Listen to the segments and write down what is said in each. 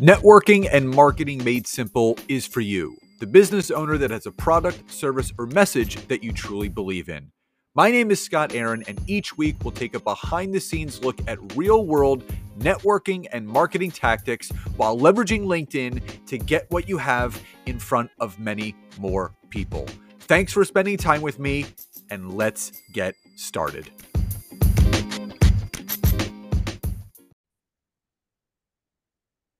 Networking and marketing made simple is for you, the business owner that has a product, service, or message that you truly believe in. My name is Scott Aaron, and each week we'll take a behind the scenes look at real world networking and marketing tactics while leveraging LinkedIn to get what you have in front of many more people. Thanks for spending time with me, and let's get started.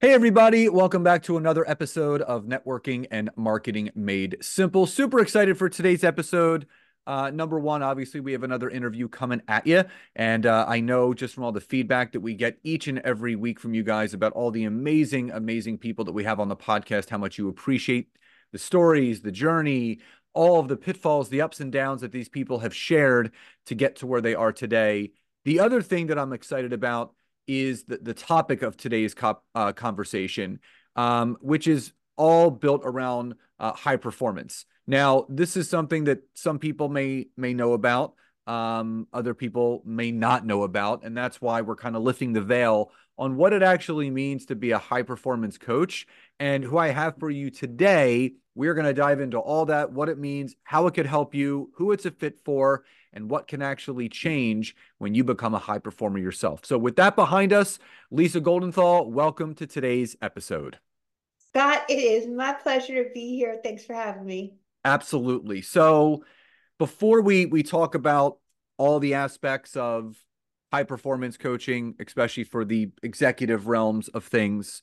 Hey, everybody, welcome back to another episode of Networking and Marketing Made Simple. Super excited for today's episode. Uh, number one, obviously, we have another interview coming at you. And uh, I know just from all the feedback that we get each and every week from you guys about all the amazing, amazing people that we have on the podcast, how much you appreciate the stories, the journey, all of the pitfalls, the ups and downs that these people have shared to get to where they are today. The other thing that I'm excited about is the, the topic of today's cop, uh, conversation, um, which is all built around uh, high performance. Now, this is something that some people may may know about, um, other people may not know about, and that's why we're kind of lifting the veil on what it actually means to be a high performance coach. And who I have for you today, we're going to dive into all that, what it means, how it could help you, who it's a fit for, and what can actually change when you become a high performer yourself. So, with that behind us, Lisa Goldenthal, welcome to today's episode. Scott, it is my pleasure to be here. Thanks for having me. Absolutely. So, before we we talk about all the aspects of high performance coaching, especially for the executive realms of things,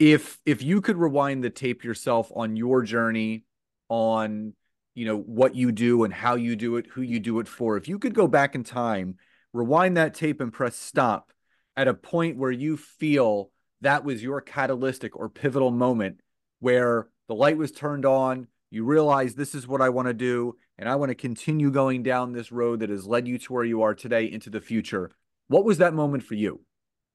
if if you could rewind the tape yourself on your journey on you know what you do and how you do it who you do it for if you could go back in time rewind that tape and press stop at a point where you feel that was your catalytic or pivotal moment where the light was turned on you realize this is what i want to do and i want to continue going down this road that has led you to where you are today into the future what was that moment for you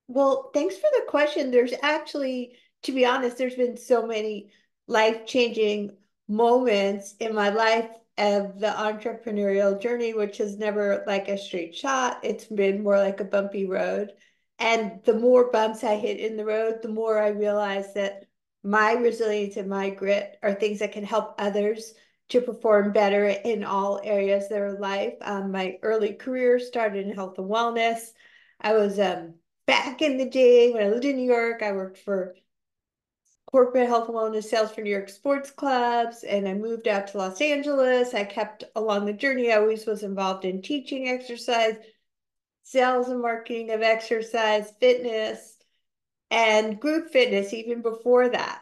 well thanks for the question there's actually to be honest there's been so many life changing moments in my life of the entrepreneurial journey, which is never like a straight shot. It's been more like a bumpy road. And the more bumps I hit in the road, the more I realize that my resilience and my grit are things that can help others to perform better in all areas of their life. Um, my early career started in health and wellness. I was um, back in the day when I lived in New York. I worked for corporate health and wellness sales for New York sports clubs, and I moved out to Los Angeles. I kept along the journey. I always was involved in teaching exercise, sales and marketing of exercise, fitness, and group fitness even before that.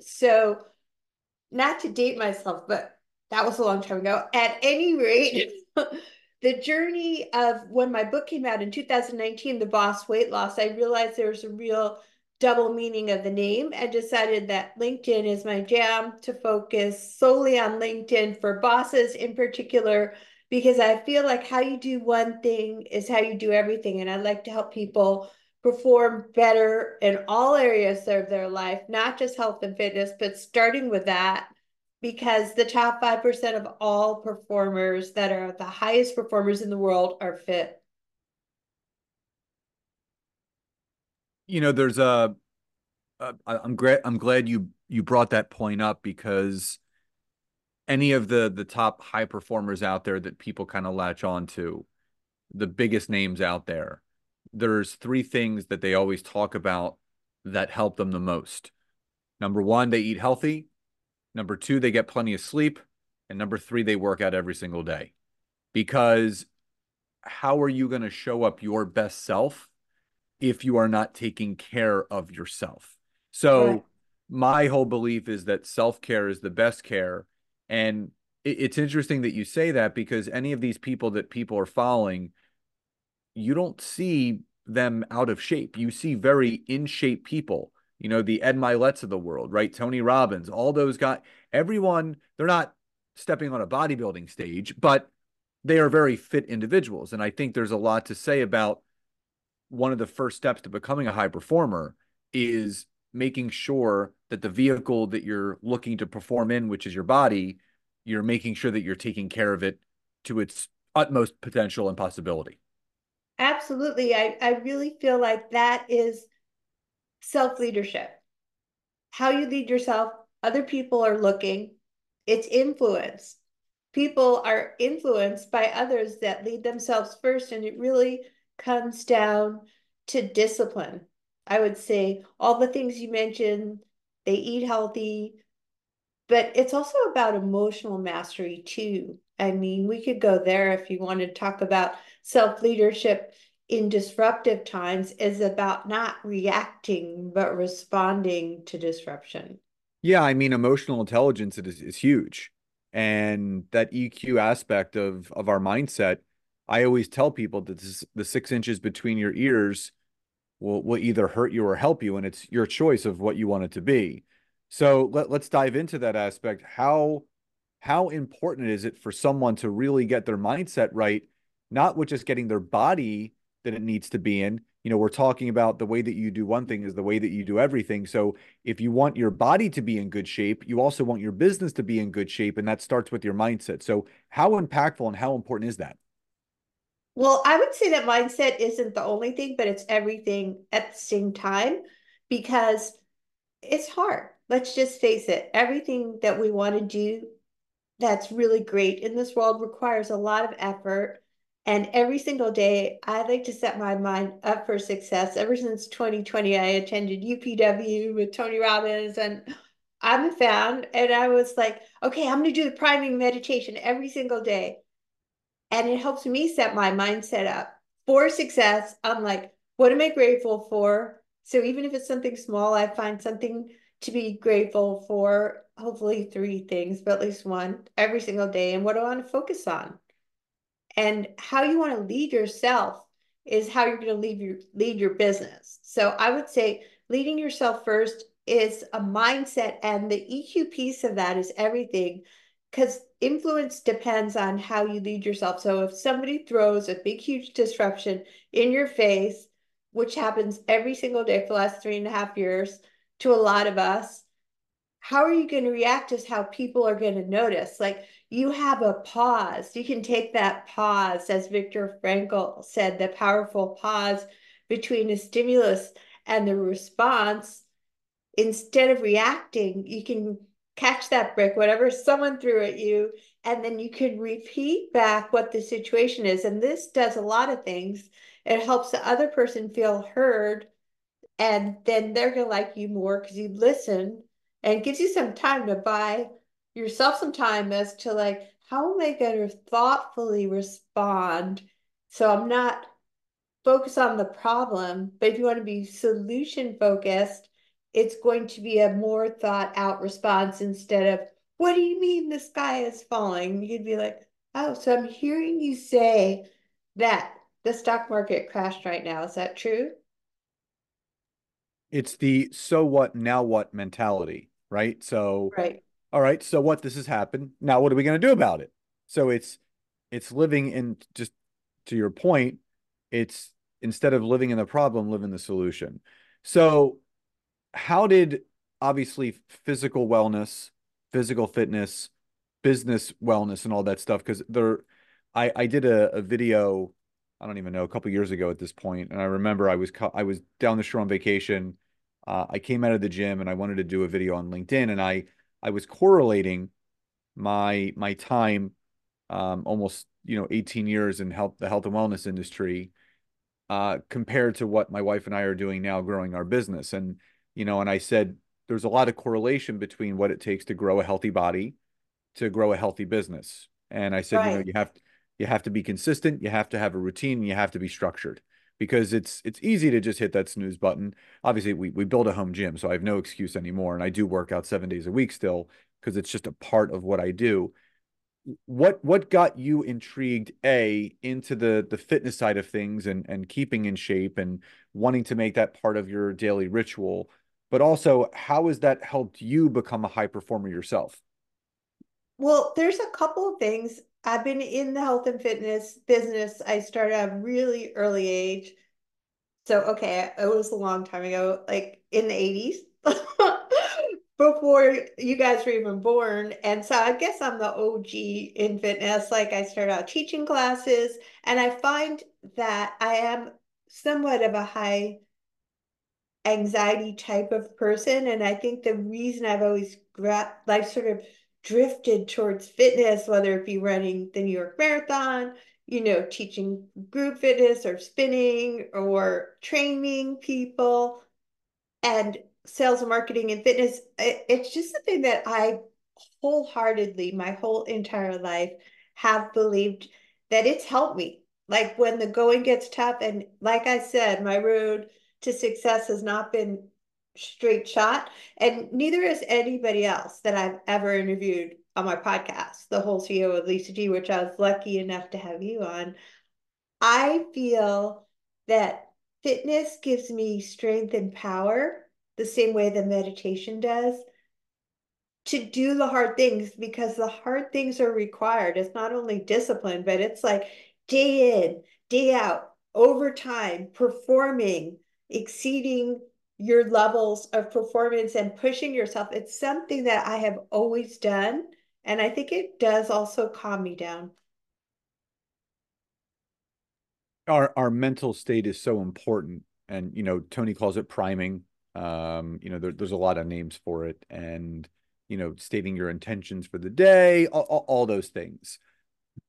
So, not to date myself, but that was a long time ago. At any rate, the journey of when my book came out in 2019, The Boss Weight Loss, I realized there was a real double meaning of the name and decided that LinkedIn is my jam to focus solely on LinkedIn for bosses in particular, because I feel like how you do one thing is how you do everything. And I like to help people perform better in all areas of their life, not just health and fitness, but starting with that. Because the top 5% of all performers that are the highest performers in the world are fit. you know, there's a. I'm glad I'm glad you you brought that point up because any of the the top high performers out there that people kind of latch on to, the biggest names out there, there's three things that they always talk about that help them the most. Number one, they eat healthy. Number two, they get plenty of sleep. And number three, they work out every single day. Because how are you going to show up your best self if you are not taking care of yourself. So right. my whole belief is that self-care is the best care and it's interesting that you say that because any of these people that people are following you don't see them out of shape. You see very in shape people, you know, the Ed Myletts of the world, right? Tony Robbins, all those guys, everyone, they're not stepping on a bodybuilding stage, but they are very fit individuals. And I think there's a lot to say about one of the first steps to becoming a high performer is making sure that the vehicle that you're looking to perform in, which is your body, you're making sure that you're taking care of it to its utmost potential and possibility. Absolutely. I, I really feel like that is self leadership. how you lead yourself, other people are looking. It's influence. People are influenced by others that lead themselves first, and it really comes down to discipline. I would say all the things you mentioned, they eat healthy, but it's also about emotional mastery too. I mean, we could go there if you want to talk about self leadership in disruptive times is about not reacting but responding to disruption. Yeah, I mean, emotional intelligence is, is huge. And that EQ aspect of of our mindset, I always tell people that this, the six inches between your ears will will either hurt you or help you, and it's your choice of what you want it to be. So let, let's dive into that aspect. How how important is it for someone to really get their mindset right, not with just getting their body that it needs to be in. You know, we're talking about the way that you do one thing is the way that you do everything. So if you want your body to be in good shape, you also want your business to be in good shape. And that starts with your mindset. So how impactful and how important is that? Well, I would say that mindset isn't the only thing, but it's everything at the same time because it's hard. Let's just face it. Everything that we want to do that's really great in this world requires a lot of effort and every single day, I like to set my mind up for success. Ever since 2020, I attended UPW with Tony Robbins, and I'm a fan. And I was like, okay, I'm going to do the priming meditation every single day. And it helps me set my mindset up for success. I'm like, what am I grateful for? So even if it's something small, I find something to be grateful for, hopefully three things, but at least one every single day. And what do I want to focus on? And how you want to lead yourself is how you're going to lead your lead your business. So I would say leading yourself first is a mindset and the EQ piece of that is everything because influence depends on how you lead yourself. So if somebody throws a big, huge disruption in your face, which happens every single day for the last three and a half years to a lot of us, how are you going to react is how people are going to notice. Like you have a pause. You can take that pause, as Viktor Frankl said, the powerful pause between the stimulus and the response. Instead of reacting, you can catch that brick, whatever someone threw at you, and then you can repeat back what the situation is. And this does a lot of things. It helps the other person feel heard, and then they're going to like you more because you listen and gives you some time to buy yourself some time as to like, how am I going to thoughtfully respond? So I'm not focused on the problem, but if you want to be solution focused, it's going to be a more thought out response instead of, what do you mean the sky is falling? You'd be like, oh, so I'm hearing you say that the stock market crashed right now. Is that true? It's the so what, now what mentality, right? So, right all right, so what this has happened. Now what are we going to do about it? So it's it's living in just to your point, it's instead of living in the problem, live in the solution. So how did obviously physical wellness, physical fitness, business wellness and all that stuff because there I I did a, a video I don't even know a couple years ago at this point and I remember I was I was down the shore on vacation uh, I came out of the gym and I wanted to do a video on LinkedIn and I I was correlating my my time, um, almost you know 18 years in health the health and wellness industry, uh, compared to what my wife and I are doing now, growing our business. And you know, and I said there's a lot of correlation between what it takes to grow a healthy body, to grow a healthy business. And I said, right. you know, you have you have to be consistent, you have to have a routine, you have to be structured because it's it's easy to just hit that snooze button. Obviously, we we build a home gym, so I have no excuse anymore, and I do work out seven days a week still because it's just a part of what I do. What what got you intrigued a into the the fitness side of things and and keeping in shape and wanting to make that part of your daily ritual, but also how has that helped you become a high performer yourself? Well, there's a couple of things. I've been in the health and fitness business. I started at a really early age. So, okay, it was a long time ago, like in the 80s, before you guys were even born. And so I guess I'm the OG in fitness. Like I started out teaching classes, and I find that I am somewhat of a high anxiety type of person. And I think the reason I've always got like sort of drifted towards fitness, whether it be running the New York Marathon, you know, teaching group fitness or spinning or training people and sales and marketing and fitness, it's just something that I wholeheartedly, my whole entire life, have believed that it's helped me. Like when the going gets tough, and like I said, my road to success has not been straight shot, and neither is anybody else that I've ever interviewed on my podcast, The Whole CEO of Lisa G, which I was lucky enough to have you on. I feel that fitness gives me strength and power the same way that meditation does to do the hard things because the hard things are required. It's not only discipline, but it's like day in, day out, over time, performing, exceeding your levels of performance and pushing yourself. It's something that I have always done. And I think it does also calm me down. Our our mental state is so important. And you know, Tony calls it priming. Um, you know, there, there's a lot of names for it. And you know, stating your intentions for the day, all, all, those things.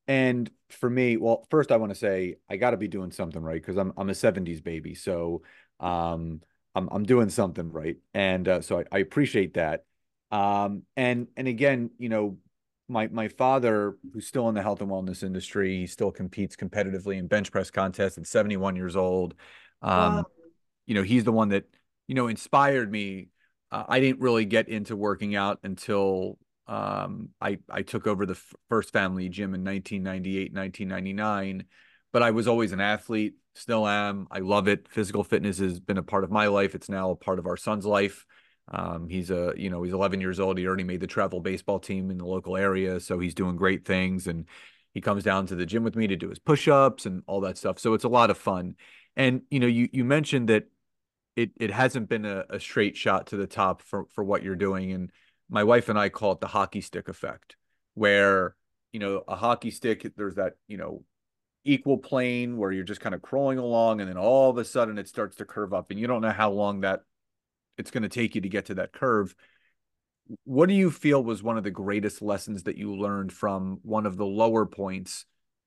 And for me, well, first I want to say I got to be doing something right because I'm I'm a 70s baby, so um, I'm I'm doing something right, and uh, so I, I appreciate that. Um, and and again, you know, my my father, who's still in the health and wellness industry, he still competes competitively in bench press contests at 71 years old. Um, wow. You know, he's the one that you know inspired me uh, I didn't really get into working out until um, I I took over the f- first family gym in 1998, 1999. But I was always an athlete, still am. I love it. Physical fitness has been a part of my life. It's now a part of our son's life. Um, he's a you know he's 11 years old. He already made the travel baseball team in the local area, so he's doing great things. And he comes down to the gym with me to do his push-ups and all that stuff. So it's a lot of fun. And you know, you you mentioned that it it hasn't been a, a straight shot to the top for for what you're doing. And my wife and I call it the hockey stick effect, where you know a hockey stick there's that you know equal plane where you're just kind of crawling along and then all of a sudden it starts to curve up and you don't know how long that it's going to take you to get to that curve. What do you feel was one of the greatest lessons that you learned from one of the lower points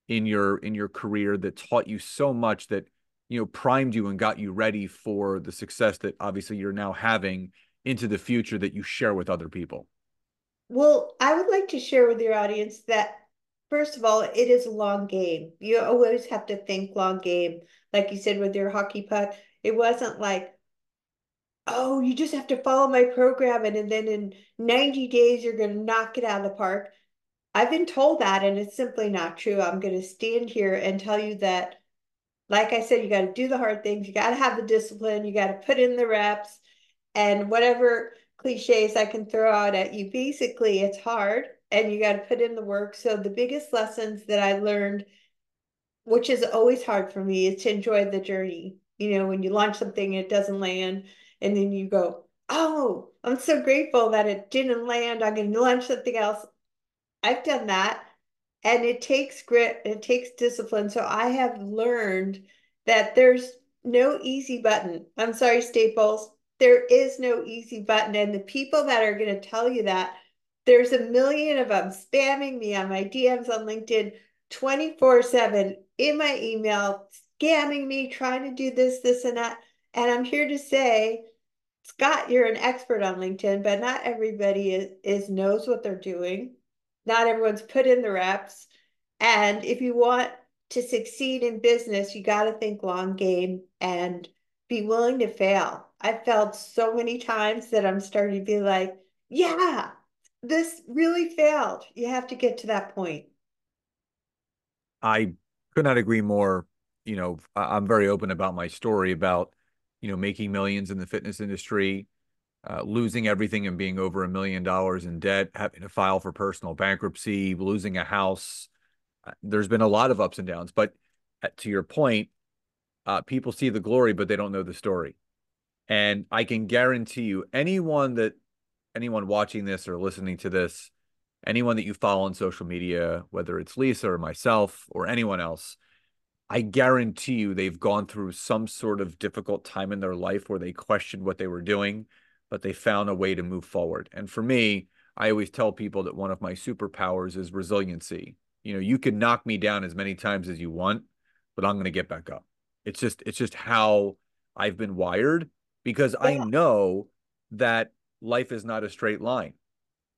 in your in your career that taught you so much that you know primed you and got you ready for the success that obviously you're now having into the future that you share with other people? Well i would like to share with your audience that first of all it is a long game you always have to think long game like you said with your hockey puck it wasn't like oh you just have to follow my program and, and then in 90 days you're going to knock it out of the park i've been told that and it's simply not true i'm going to stand here and tell you that like I said, you got to do the hard things. You got to have the discipline. You got to put in the reps and whatever cliches I can throw out at you. Basically, it's hard and you got to put in the work. So, the biggest lessons that I learned, which is always hard for me, is to enjoy the journey. You know, when you launch something, and it doesn't land, and then you go, Oh, I'm so grateful that it didn't land. I'm going to launch something else. I've done that and it takes grit it takes discipline so i have learned that there's no easy button i'm sorry staples there is no easy button and the people that are going to tell you that there's a million of them spamming me on my dms on linkedin 24 7 in my email scamming me trying to do this this and that and i'm here to say scott you're an expert on linkedin but not everybody is, is knows what they're doing not everyone's put in the reps. And if you want to succeed in business, you got to think long game and be willing to fail. I've felt so many times that I'm starting to be like, yeah, this really failed. You have to get to that point. I could not agree more. You know, I'm very open about my story about, you know, making millions in the fitness industry, uh, losing everything and being over a million dollars in debt, having to file for personal bankruptcy, losing a house. Uh, there's been a lot of ups and downs, but uh, to your point, uh, people see the glory, but they don't know the story. And I can guarantee you, anyone that anyone watching this or listening to this, anyone that you follow on social media, whether it's Lisa or myself or anyone else, I guarantee you they've gone through some sort of difficult time in their life where they questioned what they were doing, but they found a way to move forward. And for me, I always tell people that one of my superpowers is resiliency. You know, you can knock me down as many times as you want, but I'm going to get back up. It's just it's just how I've been wired because yeah. I know that life is not a straight line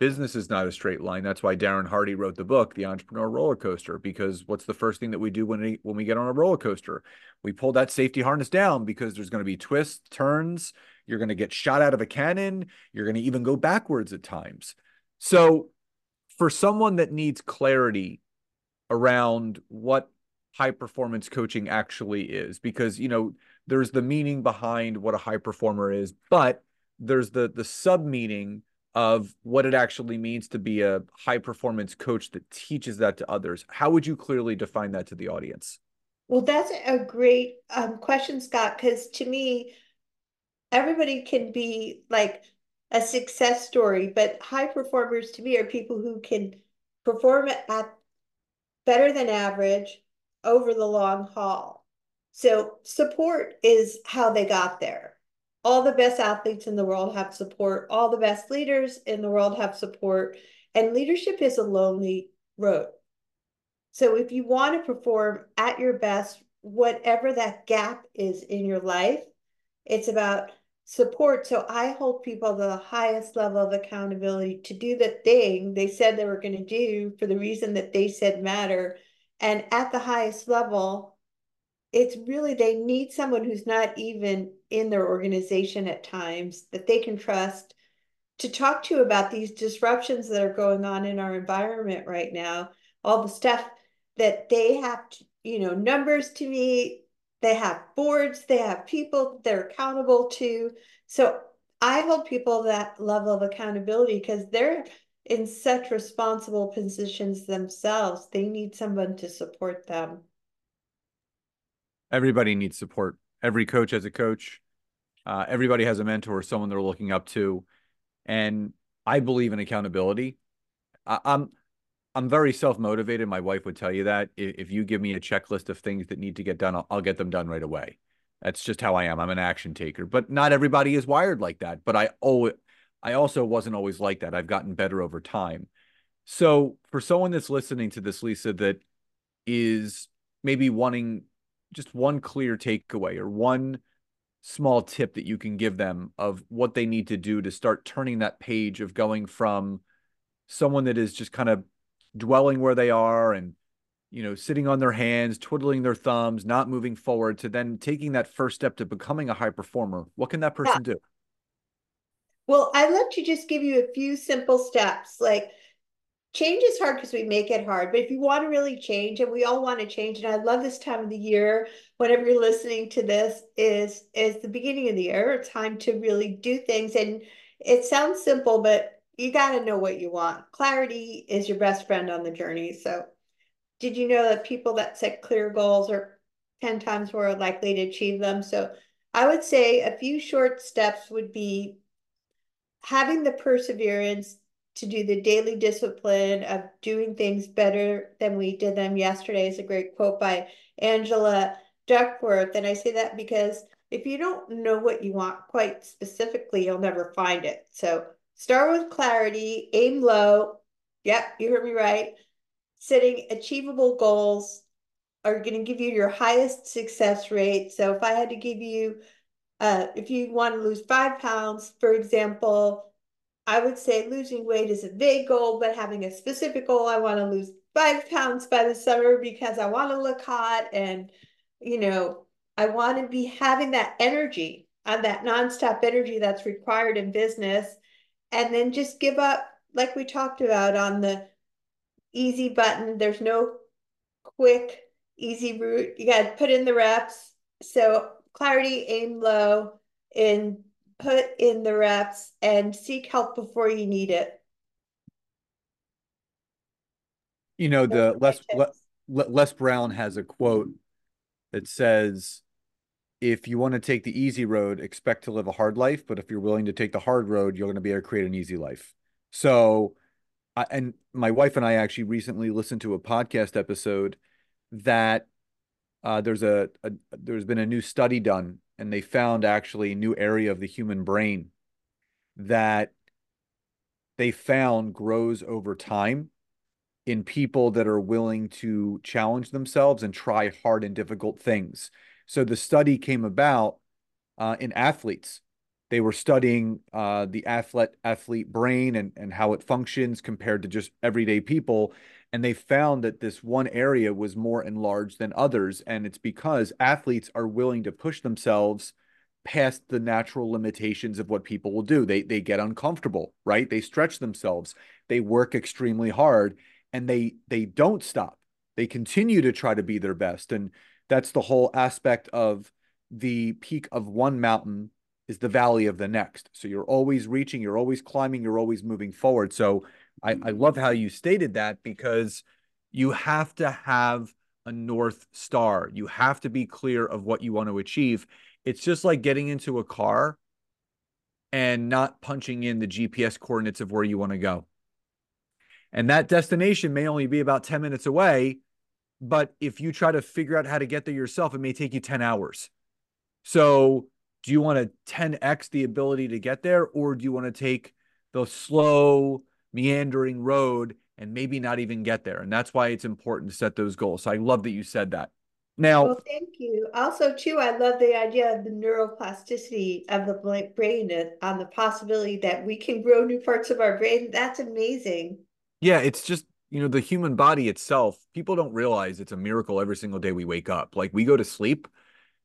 business is not a straight line. That's why Darren Hardy wrote the book, The Entrepreneur Roller Coaster, because what's the first thing that we do when we when we get on a roller coaster? We pull that safety harness down because there's going to be twists, turns, you're going to get shot out of a cannon, you're going to even go backwards at times. So for someone that needs clarity around what high performance coaching actually is because you know there's the meaning behind what a high performer is, but there's the the sub meaning of what it actually means to be a high performance coach that teaches that to others. How would you clearly define that to the audience? Well, that's a great um, question, Scott, because to me, everybody can be like a success story, but high performers to me are people who can perform at better than average over the long haul. So support is how they got there all the best athletes in the world have support. All the best leaders in the world have support. And leadership is a lonely road. So if you want to perform at your best, whatever that gap is in your life, it's about support. So I hold people to the highest level of accountability to do the thing they said they were going to do for the reason that they said matter. And at the highest level, it's really they need someone who's not even in their organization at times that they can trust to talk to about these disruptions that are going on in our environment right now. All the stuff that they have to you know numbers to meet they have boards they have people they're accountable to. So i hold people that level of accountability because they're in such responsible positions themselves. They need someone to support them everybody needs support. Every coach has a coach. Uh, everybody has a mentor, someone they're looking up to, and I believe in accountability. I, I'm I'm very self motivated. My wife would tell you that if, if, you give me a checklist of things that need to get done, I'll, I'll get them done right away. That's just how I am. I'm an action taker, but not everybody is wired like that. But I oh, I also wasn't always like that. I've gotten better over time. So for someone that's listening to this, Lisa, that is maybe wanting just one clear takeaway or one small tip that you can give them of what they need to do to start turning that page of going from someone that is just kind of dwelling where they are and you know sitting on their hands twiddling their thumbs not moving forward to then taking that first step to becoming a high performer what can that person yeah. do well i'd love to just give you a few simple steps like change is hard because we make it hard but if you want to really change and we all want to change and i love this time of the year whenever you're listening to this is is the beginning of the year time to really do things and it sounds simple but you got to know what you want. Clarity is your best friend on the journey so did you know that people that set clear goals are 10 times more likely to achieve them? So i would say a few short steps would be having the perseverance to do the daily discipline of doing things better than we did them yesterday is a great quote by Angela Duckworth. And I say that because if you don't know what you want quite specifically, you'll never find it. So start with clarity, aim low. Yep, you heard me right. Setting achievable goals are going to give you your highest success rate. So if I had to give you, uh, if you want to lose five pounds, for example, I would say losing weight is a vague goal, but having a specific goal, I want to lose five pounds by the summer because I want to look hot and, you know, I want to be having that energy and uh, that nonstop energy that's required in business. And then just give up, like we talked about on the easy button. There's no quick, easy route. You got to put in the reps. So clarity, aim low, and put in the reps and seek help before you need it. You know, the Les, Les Brown has a quote that says, if you want to take the easy road, expect to live a hard life. But if you're willing to take the hard road, you're going to be able to create an easy life. So, I, and my wife and I actually recently listened to a podcast episode that uh, there's a, a there's been a new study done, and they found actually a new area of the human brain that they found grows over time in people that are willing to challenge themselves and try hard and difficult things. So the study came about uh, in athletes. They were studying uh, the athlete athlete brain and, and how it functions compared to just everyday people. And they found that this one area was more enlarged than others. And it's because athletes are willing to push themselves past the natural limitations of what people will do. They they get uncomfortable, right? They stretch themselves. They work extremely hard and they they don't stop. They continue to try to be their best. And that's the whole aspect of the peak of one mountain is the valley of the next. So you're always reaching, you're always climbing, you're always moving forward. So I, I love how you stated that because you have to have a North Star. You have to be clear of what you want to achieve. It's just like getting into a car and not punching in the GPS coordinates of where you want to go. And that destination may only be about 10 minutes away. But if you try to figure out how to get there yourself, it may take you 10 hours. So do you want to 10x the ability to get there, or do you want to take the slow, meandering road and maybe not even get there? And that's why it's important to set those goals. So I love that you said that. Now, well, thank you. Also, too, I love the idea of the neuroplasticity of the brain on the possibility that we can grow new parts of our brain. That's amazing. Yeah, it's just, you know, the human body itself, people don't realize it's a miracle every single day we wake up. Like we go to sleep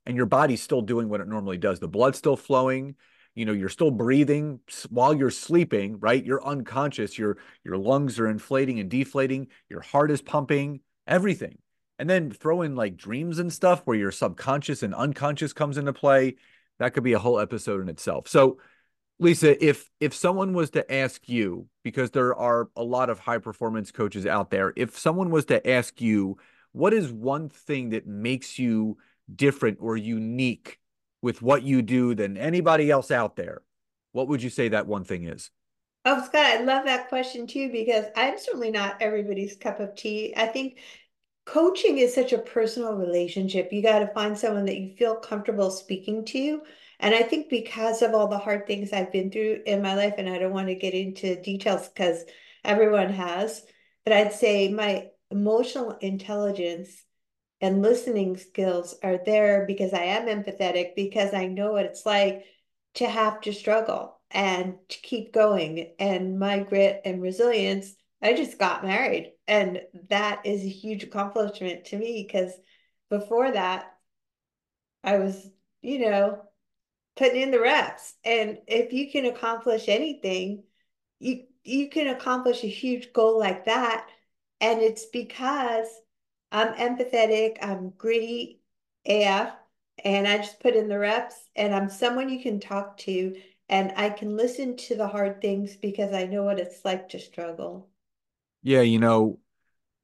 and your body's still doing what it normally does. The blood's still flowing. You know, you're still breathing while you're sleeping, right? You're unconscious. Your your lungs are inflating and deflating. Your heart is pumping, everything. And then throw in like dreams and stuff where your subconscious and unconscious comes into play. That could be a whole episode in itself. So, Lisa, if if someone was to ask you, because there are a lot of high performance coaches out there, if someone was to ask you, what is one thing that makes you different or unique with what you do than anybody else out there, what would you say that one thing is? Oh, Scott, I love that question too, because I'm certainly not everybody's cup of tea. I think coaching is such a personal relationship. You got to find someone that you feel comfortable speaking to. And I think because of all the hard things I've been through in my life, and I don't want to get into details because everyone has, but I'd say my emotional intelligence and listening skills are there because I am empathetic, because I know what it's like to have to struggle and to keep going. And my grit and resilience, I just got married. And that is a huge accomplishment to me because before that, I was, you know, putting in the reps. And if you can accomplish anything, you you can accomplish a huge goal like that. And it's because I'm empathetic, I'm gritty AF, and I just put in the reps, and I'm someone you can talk to, and I can listen to the hard things because I know what it's like to struggle. Yeah, you know,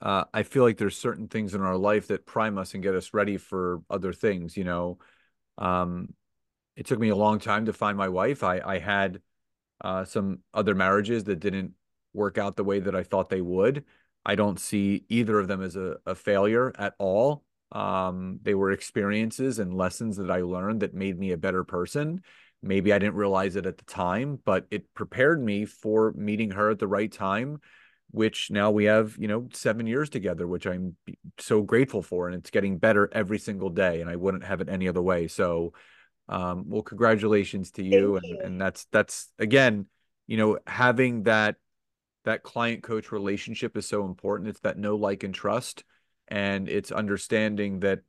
uh, I feel like there's certain things in our life that prime us and get us ready for other things. You know, um, it took me a long time to find my wife. I I had uh, some other marriages that didn't work out the way that I thought they would. I don't see either of them as a, a failure at all. Um, they were experiences and lessons that I learned that made me a better person. Maybe I didn't realize it at the time, but it prepared me for meeting her at the right time, which now we have, you know, seven years together, which I'm so grateful for. And it's getting better every single day. And I wouldn't have it any other way. So, um, well, congratulations to you. And, you. and that's, that's again, you know, having that that client coach relationship is so important. It's that know, like, and trust. And it's understanding that,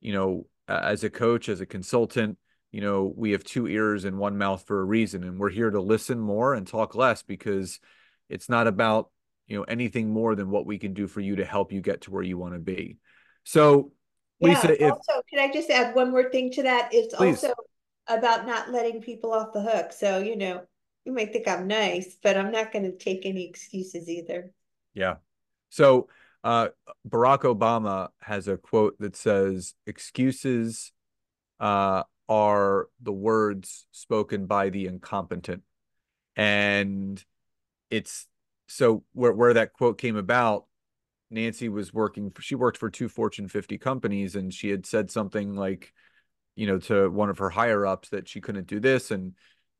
you know, as a coach, as a consultant, you know, we have two ears and one mouth for a reason. And we're here to listen more and talk less because it's not about, you know, anything more than what we can do for you to help you get to where you want to be. So, yeah, Lisa, if, also, can I just add one more thing to that? It's please. also about not letting people off the hook. So, you know, you might think I'm nice, but I'm not going to take any excuses either. Yeah. So uh, Barack Obama has a quote that says, "Excuses uh, are the words spoken by the incompetent," and it's so where where that quote came about Nancy was working, she worked for two Fortune 50 companies and she had said something like, you know, to one of her higher ups that she couldn't do this. And,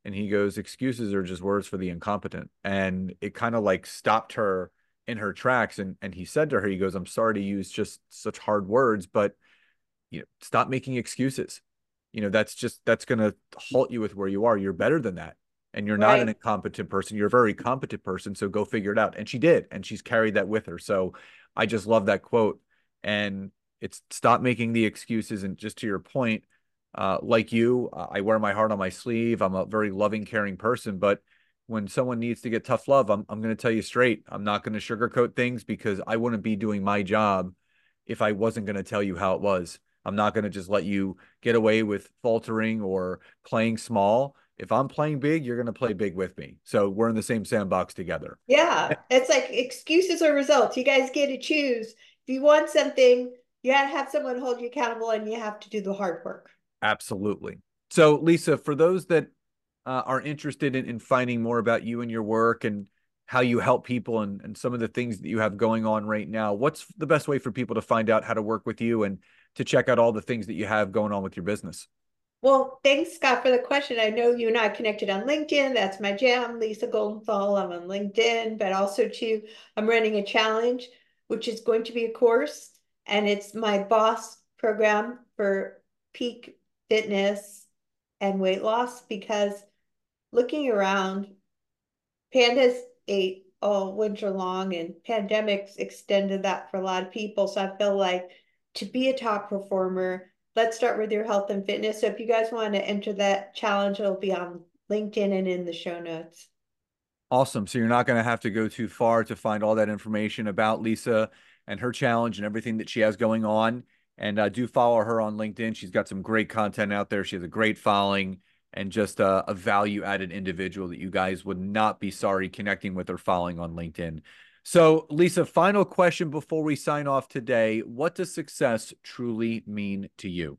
and he goes, excuses are just words for the incompetent. And it kind of like stopped her in her tracks. And, and he said to her, he goes, I'm sorry to use just such hard words, but, you know, stop making excuses. You know, that's just, that's going to halt you with where you are. You're better than that and you're not right. an incompetent person. You're a very competent person. So go figure it out. And she did. And she's carried that with her. So I just love that quote. And it's stop making the excuses. And just to your point, uh, like you, uh, I wear my heart on my sleeve. I'm a very loving, caring person. But when someone needs to get tough love, I'm, I'm going to tell you straight. I'm not going to sugarcoat things because I wouldn't be doing my job if I wasn't going to tell you how it was. I'm not going to just let you get away with faltering or playing small if I'm playing big, you're going to play big with me. So we're in the same sandbox together. Yeah. It's like excuses or results. You guys get to choose. If you want something, you got to have someone hold you accountable and you have to do the hard work. Absolutely. So, Lisa, for those that uh, are interested in, in finding more about you and your work and how you help people and, and some of the things that you have going on right now, what's the best way for people to find out how to work with you and to check out all the things that you have going on with your business? Well, thanks, Scott, for the question. I know you and I connected on LinkedIn. That's my jam, Lisa Goldenthal. I'm on LinkedIn, but also too, I'm running a challenge, which is going to be a course, and it's my boss program for peak fitness and weight loss. Because looking around, pandas ate all winter long, and pandemics extended that for a lot of people. So I feel like to be a top performer let's start with your health and fitness. So if you guys want to enter that challenge, it'll be on LinkedIn and in the show notes. Awesome. So you're not going to have to go too far to find all that information about Lisa and her challenge and everything that she has going on. And uh, do follow her on LinkedIn. She's got some great content out there. She has a great following and just a, a value added individual that you guys would not be sorry connecting with or following on LinkedIn. So, Lisa, final question before we sign off today. What does success truly mean to you?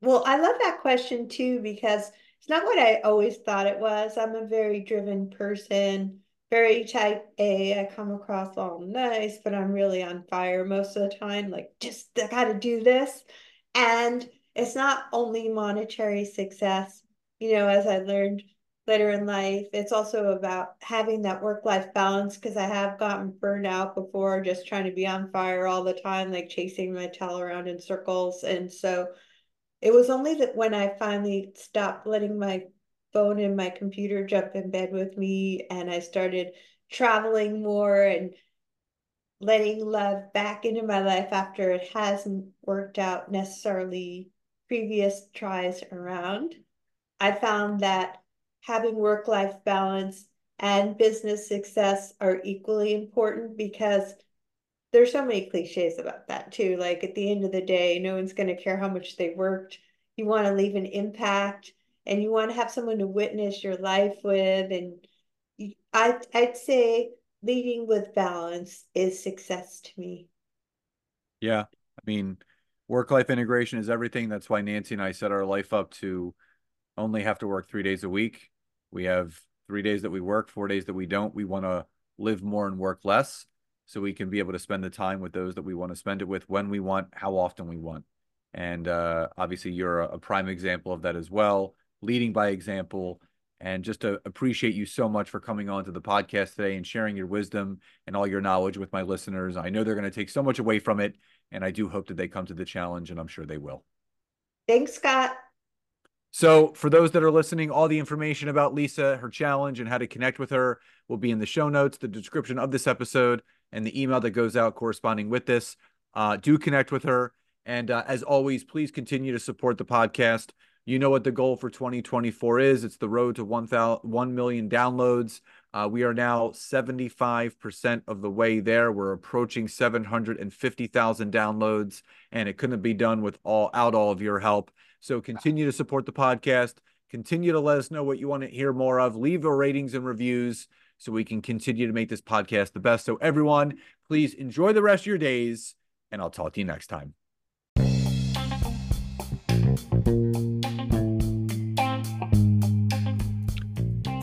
Well, I love that question too, because it's not what I always thought it was. I'm a very driven person, very type A. I come across all nice, but I'm really on fire most of the time. Like, just I got to do this. And it's not only monetary success, you know, as I learned later in life. It's also about having that work life balance because I have gotten burned out before just trying to be on fire all the time, like chasing my tail around in circles. And so it was only that when I finally stopped letting my phone and my computer jump in bed with me and I started traveling more and letting love back into my life after it hasn't worked out necessarily previous tries around. I found that having work life balance and business success are equally important because there's so many cliches about that too. Like at the end of the day, no one's going to care how much they worked. You want to leave an impact and you want to have someone to witness your life with. And I, I'd say leading with balance is success to me. Yeah. I mean, work life integration is everything. That's why Nancy and I set our life up to only have to work three days a week we have three days that we work, four days that we don't. We want to live more and work less so we can be able to spend the time with those that we want to spend it with when we want, how often we want. And uh, obviously, you're a, a prime example of that as well, leading by example. And just to appreciate you so much for coming on to the podcast today and sharing your wisdom and all your knowledge with my listeners. I know they're going to take so much away from it. And I do hope that they come to the challenge, and I'm sure they will. Thanks, Scott. So, for those that are listening, all the information about Lisa, her challenge, and how to connect with her will be in the show notes, the description of this episode, and the email that goes out corresponding with this. Uh, do connect with her. And uh, as always, please continue to support the podcast. You know what the goal for 2024 is it's the road to 1, 1 million downloads. Uh, we are now 75% of the way there. We're approaching 750,000 downloads, and it couldn't be done without all all of your help. So continue to support the podcast. Continue to let us know what you want to hear more of. Leave your ratings and reviews so we can continue to make this podcast the best. So, everyone, please enjoy the rest of your days, and I'll talk to you next time.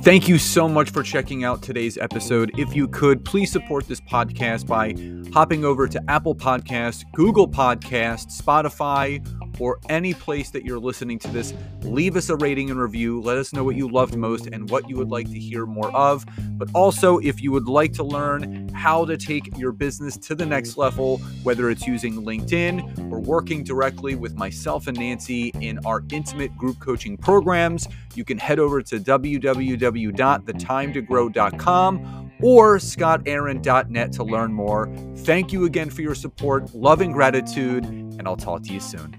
Thank you so much for checking out today's episode. If you could, please support this podcast by hopping over to Apple Podcasts, Google Podcasts, Spotify, or any place that you're listening to this. Leave us a rating and review. Let us know what you loved most and what you would like to hear more of. But also, if you would like to learn how to take your business to the next level, whether it's using LinkedIn or working directly with myself and Nancy in our intimate group coaching programs, you can head over to www.thetimetogrow.com or scottaaron.net to learn more. Thank you again for your support, love, and gratitude, and I'll talk to you soon.